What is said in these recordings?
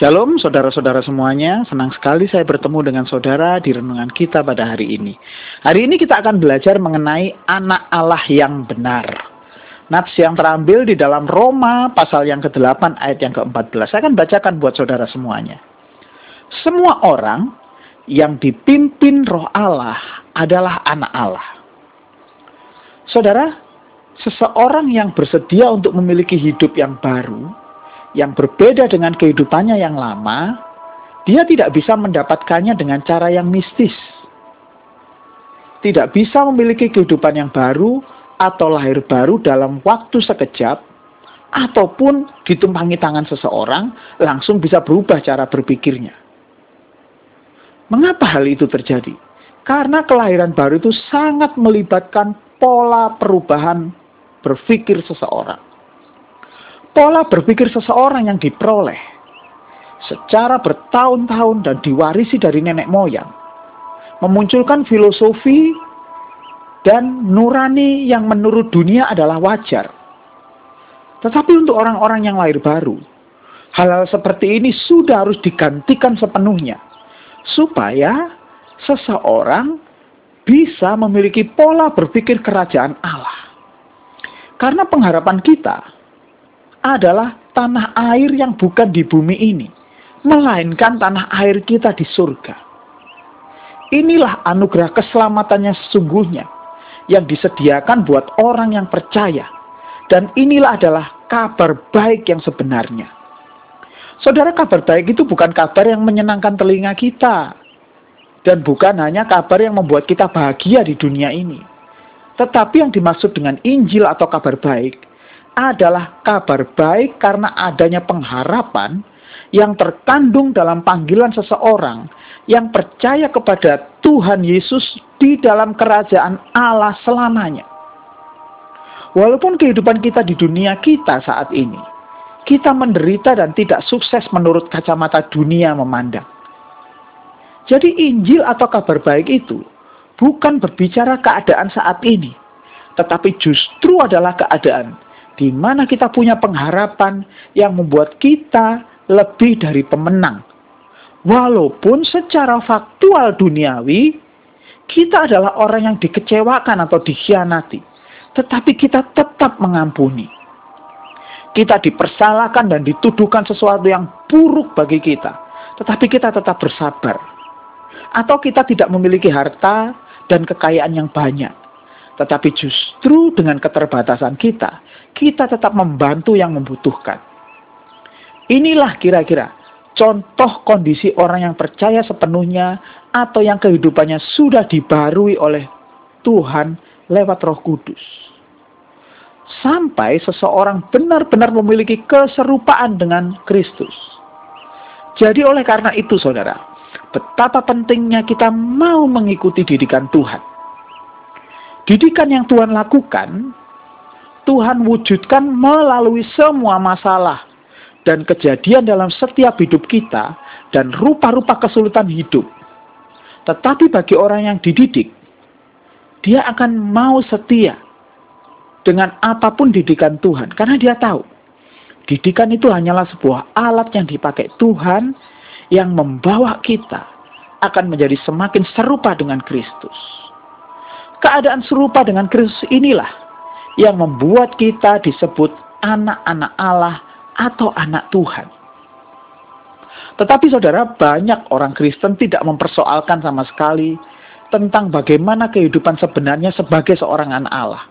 Shalom saudara-saudara semuanya, senang sekali saya bertemu dengan saudara di renungan kita pada hari ini. Hari ini kita akan belajar mengenai anak Allah yang benar. Nats yang terambil di dalam Roma pasal yang ke-8 ayat yang ke-14. Saya akan bacakan buat saudara semuanya. Semua orang yang dipimpin roh Allah adalah anak Allah. Saudara, seseorang yang bersedia untuk memiliki hidup yang baru, yang berbeda dengan kehidupannya yang lama, dia tidak bisa mendapatkannya dengan cara yang mistis. Tidak bisa memiliki kehidupan yang baru atau lahir baru dalam waktu sekejap, ataupun ditumpangi tangan seseorang langsung bisa berubah cara berpikirnya. Mengapa hal itu terjadi? Karena kelahiran baru itu sangat melibatkan pola perubahan berpikir seseorang pola berpikir seseorang yang diperoleh secara bertahun-tahun dan diwarisi dari nenek moyang, memunculkan filosofi dan nurani yang menurut dunia adalah wajar. Tetapi untuk orang-orang yang lahir baru, hal-hal seperti ini sudah harus digantikan sepenuhnya, supaya seseorang bisa memiliki pola berpikir kerajaan Allah. Karena pengharapan kita adalah tanah air yang bukan di bumi ini, melainkan tanah air kita di surga. Inilah anugerah keselamatannya sesungguhnya yang disediakan buat orang yang percaya. Dan inilah adalah kabar baik yang sebenarnya. Saudara, kabar baik itu bukan kabar yang menyenangkan telinga kita. Dan bukan hanya kabar yang membuat kita bahagia di dunia ini. Tetapi yang dimaksud dengan Injil atau kabar baik adalah kabar baik karena adanya pengharapan yang terkandung dalam panggilan seseorang yang percaya kepada Tuhan Yesus di dalam kerajaan Allah selamanya. Walaupun kehidupan kita di dunia kita saat ini, kita menderita dan tidak sukses menurut kacamata dunia memandang. Jadi Injil atau kabar baik itu bukan berbicara keadaan saat ini, tetapi justru adalah keadaan di mana kita punya pengharapan yang membuat kita lebih dari pemenang. Walaupun secara faktual duniawi, kita adalah orang yang dikecewakan atau dikhianati. Tetapi kita tetap mengampuni. Kita dipersalahkan dan dituduhkan sesuatu yang buruk bagi kita. Tetapi kita tetap bersabar. Atau kita tidak memiliki harta dan kekayaan yang banyak. Tetapi justru dengan keterbatasan kita, kita tetap membantu yang membutuhkan. Inilah kira-kira contoh kondisi orang yang percaya sepenuhnya atau yang kehidupannya sudah dibarui oleh Tuhan lewat Roh Kudus. Sampai seseorang benar-benar memiliki keserupaan dengan Kristus. Jadi oleh karena itu saudara, betapa pentingnya kita mau mengikuti didikan Tuhan. Didikan yang Tuhan lakukan Tuhan wujudkan melalui semua masalah dan kejadian dalam setiap hidup kita dan rupa-rupa kesulitan hidup. Tetapi bagi orang yang dididik, dia akan mau setia dengan apa pun didikan Tuhan karena dia tahu didikan itu hanyalah sebuah alat yang dipakai Tuhan yang membawa kita akan menjadi semakin serupa dengan Kristus. Keadaan serupa dengan Kristus inilah yang membuat kita disebut anak-anak Allah atau anak Tuhan. Tetapi saudara, banyak orang Kristen tidak mempersoalkan sama sekali tentang bagaimana kehidupan sebenarnya sebagai seorang anak Allah.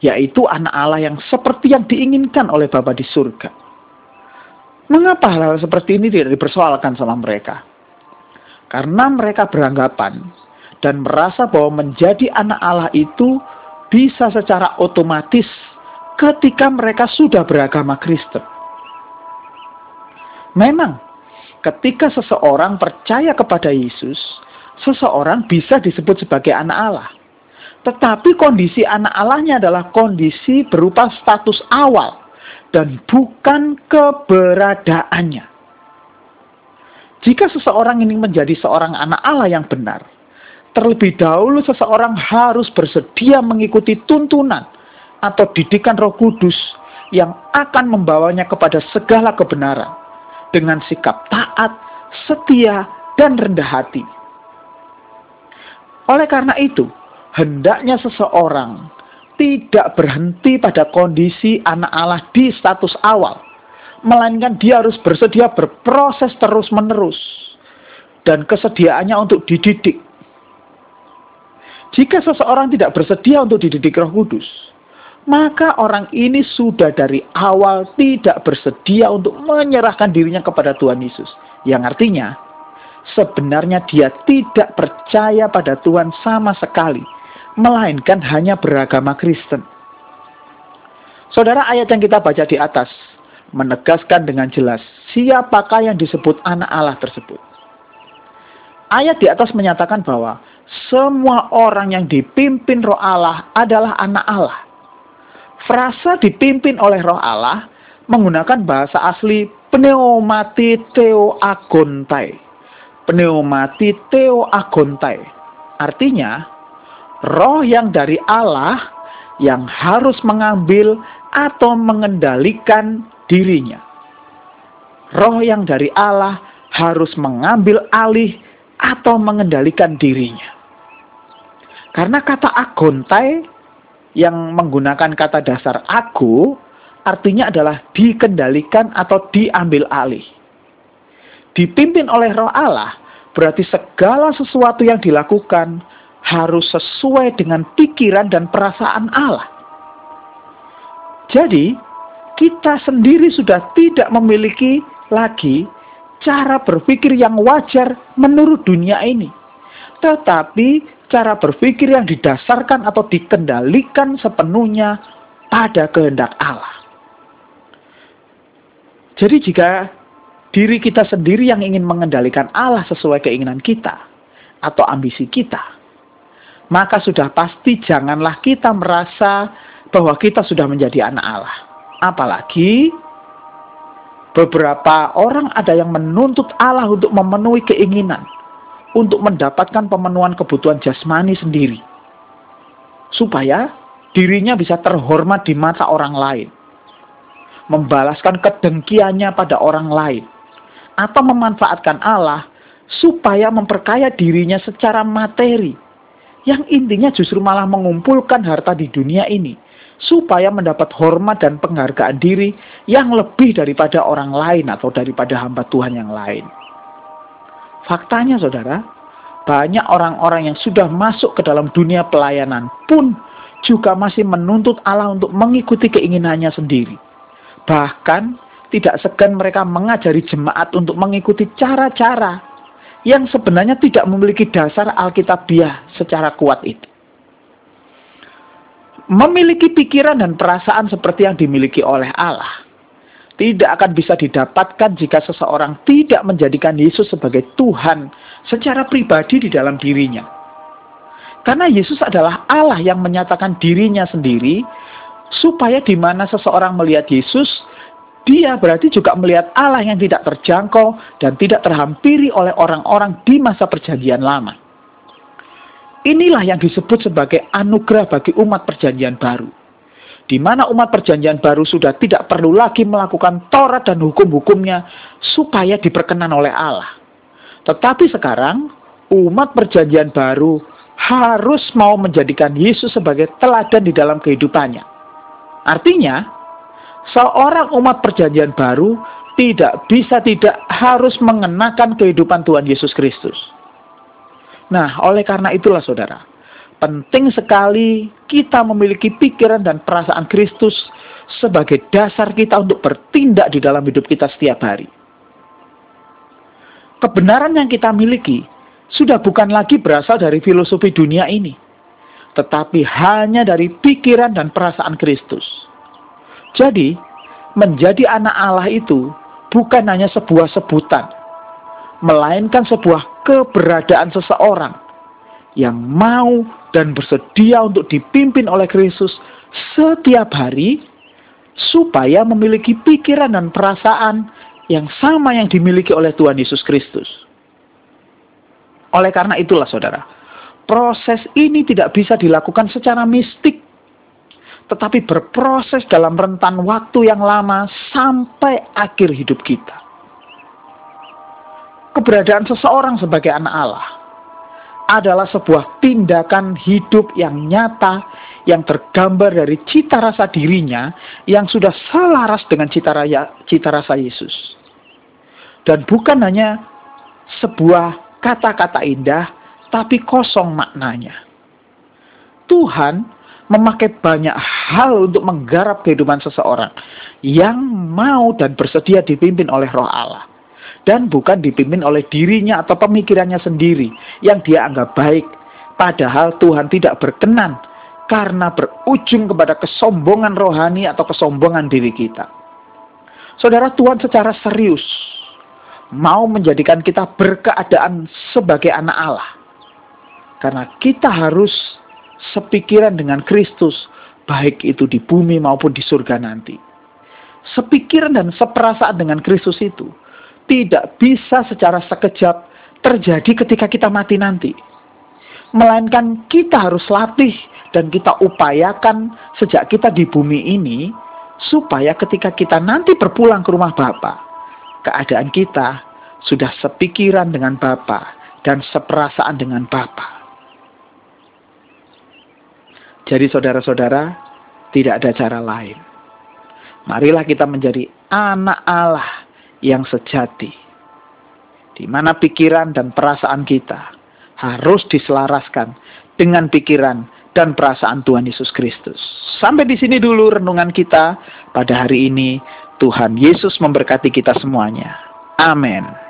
Yaitu anak Allah yang seperti yang diinginkan oleh Bapa di surga. Mengapa hal-hal seperti ini tidak dipersoalkan sama mereka? Karena mereka beranggapan dan merasa bahwa menjadi anak Allah itu bisa secara otomatis ketika mereka sudah beragama Kristen. Memang, ketika seseorang percaya kepada Yesus, seseorang bisa disebut sebagai anak Allah. Tetapi kondisi anak Allahnya adalah kondisi berupa status awal dan bukan keberadaannya. Jika seseorang ini menjadi seorang anak Allah yang benar, Terlebih dahulu seseorang harus bersedia mengikuti tuntunan atau didikan roh kudus yang akan membawanya kepada segala kebenaran. dengan sikap taat, setia, dan rendah hati. Oleh karena itu, hendaknya seseorang tidak berhenti pada kondisi anak Allah di status awal, melainkan dia harus bersedia berproses terus-menerus dan kesediaannya untuk dididik. Jika seseorang tidak bersedia untuk dididik Roh Kudus, maka orang ini sudah dari awal tidak bersedia untuk menyerahkan dirinya kepada Tuhan Yesus. Yang artinya, sebenarnya dia tidak percaya pada Tuhan sama sekali melainkan hanya beragama Kristen. Saudara ayat yang kita baca di atas menegaskan dengan jelas siapakah yang disebut anak Allah tersebut. Ayat di atas menyatakan bahwa semua orang yang dipimpin roh Allah adalah anak Allah. Frasa dipimpin oleh roh Allah menggunakan bahasa asli pneumati teo agontai. Pneumati teo agontai. Artinya, roh yang dari Allah yang harus mengambil atau mengendalikan dirinya. Roh yang dari Allah harus mengambil alih atau mengendalikan dirinya. Karena kata agontai yang menggunakan kata dasar aku artinya adalah dikendalikan atau diambil alih. Dipimpin oleh roh Allah berarti segala sesuatu yang dilakukan harus sesuai dengan pikiran dan perasaan Allah. Jadi, kita sendiri sudah tidak memiliki lagi cara berpikir yang wajar menurut dunia ini. Tetapi cara berpikir yang didasarkan atau dikendalikan sepenuhnya pada kehendak Allah. Jadi jika diri kita sendiri yang ingin mengendalikan Allah sesuai keinginan kita atau ambisi kita, maka sudah pasti janganlah kita merasa bahwa kita sudah menjadi anak Allah. Apalagi beberapa orang ada yang menuntut Allah untuk memenuhi keinginan, untuk mendapatkan pemenuhan kebutuhan jasmani sendiri, supaya dirinya bisa terhormat di mata orang lain, membalaskan kedengkiannya pada orang lain, atau memanfaatkan Allah supaya memperkaya dirinya secara materi. Yang intinya justru malah mengumpulkan harta di dunia ini. Supaya mendapat hormat dan penghargaan diri yang lebih daripada orang lain atau daripada hamba Tuhan yang lain. Faktanya saudara, banyak orang-orang yang sudah masuk ke dalam dunia pelayanan pun juga masih menuntut Allah untuk mengikuti keinginannya sendiri. Bahkan tidak segan mereka mengajari jemaat untuk mengikuti cara-cara yang sebenarnya tidak memiliki dasar Alkitabiah secara kuat itu. Memiliki pikiran dan perasaan seperti yang dimiliki oleh Allah tidak akan bisa didapatkan jika seseorang tidak menjadikan Yesus sebagai Tuhan secara pribadi di dalam dirinya. Karena Yesus adalah Allah yang menyatakan dirinya sendiri supaya di mana seseorang melihat Yesus, dia berarti juga melihat Allah yang tidak terjangkau dan tidak terhampiri oleh orang-orang di masa perjanjian lama. Inilah yang disebut sebagai anugerah bagi umat perjanjian baru. Di mana umat perjanjian baru sudah tidak perlu lagi melakukan Taurat dan hukum-hukumnya supaya diperkenan oleh Allah. Tetapi sekarang umat perjanjian baru harus mau menjadikan Yesus sebagai teladan di dalam kehidupannya. Artinya, seorang umat perjanjian baru tidak bisa tidak harus mengenakan kehidupan Tuhan Yesus Kristus. Nah, oleh karena itulah saudara, penting sekali kita memiliki pikiran dan perasaan Kristus sebagai dasar kita untuk bertindak di dalam hidup kita setiap hari. Kebenaran yang kita miliki sudah bukan lagi berasal dari filosofi dunia ini, tetapi hanya dari pikiran dan perasaan Kristus. Jadi, menjadi anak Allah itu bukan hanya sebuah sebutan, melainkan sebuah keberadaan seseorang yang mau dan bersedia untuk dipimpin oleh Kristus setiap hari supaya memiliki pikiran dan perasaan yang sama yang dimiliki oleh Tuhan Yesus Kristus. Oleh karena itulah saudara, proses ini tidak bisa dilakukan secara mistik tetapi berproses dalam rentan waktu yang lama sampai akhir hidup kita. keberadaan seseorang sebagai anak Allah adalah sebuah tindakan hidup yang nyata yang tergambar dari cita rasa dirinya yang sudah selaras dengan cita, raya, cita rasa Yesus. Dan bukan hanya sebuah kata-kata indah, tapi kosong maknanya. Tuhan memakai banyak hal untuk menggarap kehidupan seseorang yang mau dan bersedia dipimpin oleh roh Allah dan bukan dipimpin oleh dirinya atau pemikirannya sendiri yang dia anggap baik. Padahal Tuhan tidak berkenan karena berujung kepada kesombongan rohani atau kesombongan diri kita. Saudara Tuhan secara serius mau menjadikan kita berkeadaan sebagai anak Allah. Karena kita harus sepikiran dengan Kristus, baik itu di bumi maupun di surga nanti. Sepikiran dan seperasaan dengan Kristus itu tidak bisa secara sekejap terjadi ketika kita mati nanti. Melainkan kita harus latih dan kita upayakan sejak kita di bumi ini supaya ketika kita nanti berpulang ke rumah Bapa, keadaan kita sudah sepikiran dengan Bapa dan seperasaan dengan Bapa. Jadi saudara-saudara, tidak ada cara lain. Marilah kita menjadi anak Allah yang sejati. Di mana pikiran dan perasaan kita harus diselaraskan dengan pikiran dan perasaan Tuhan Yesus Kristus. Sampai di sini dulu renungan kita pada hari ini. Tuhan Yesus memberkati kita semuanya. Amin.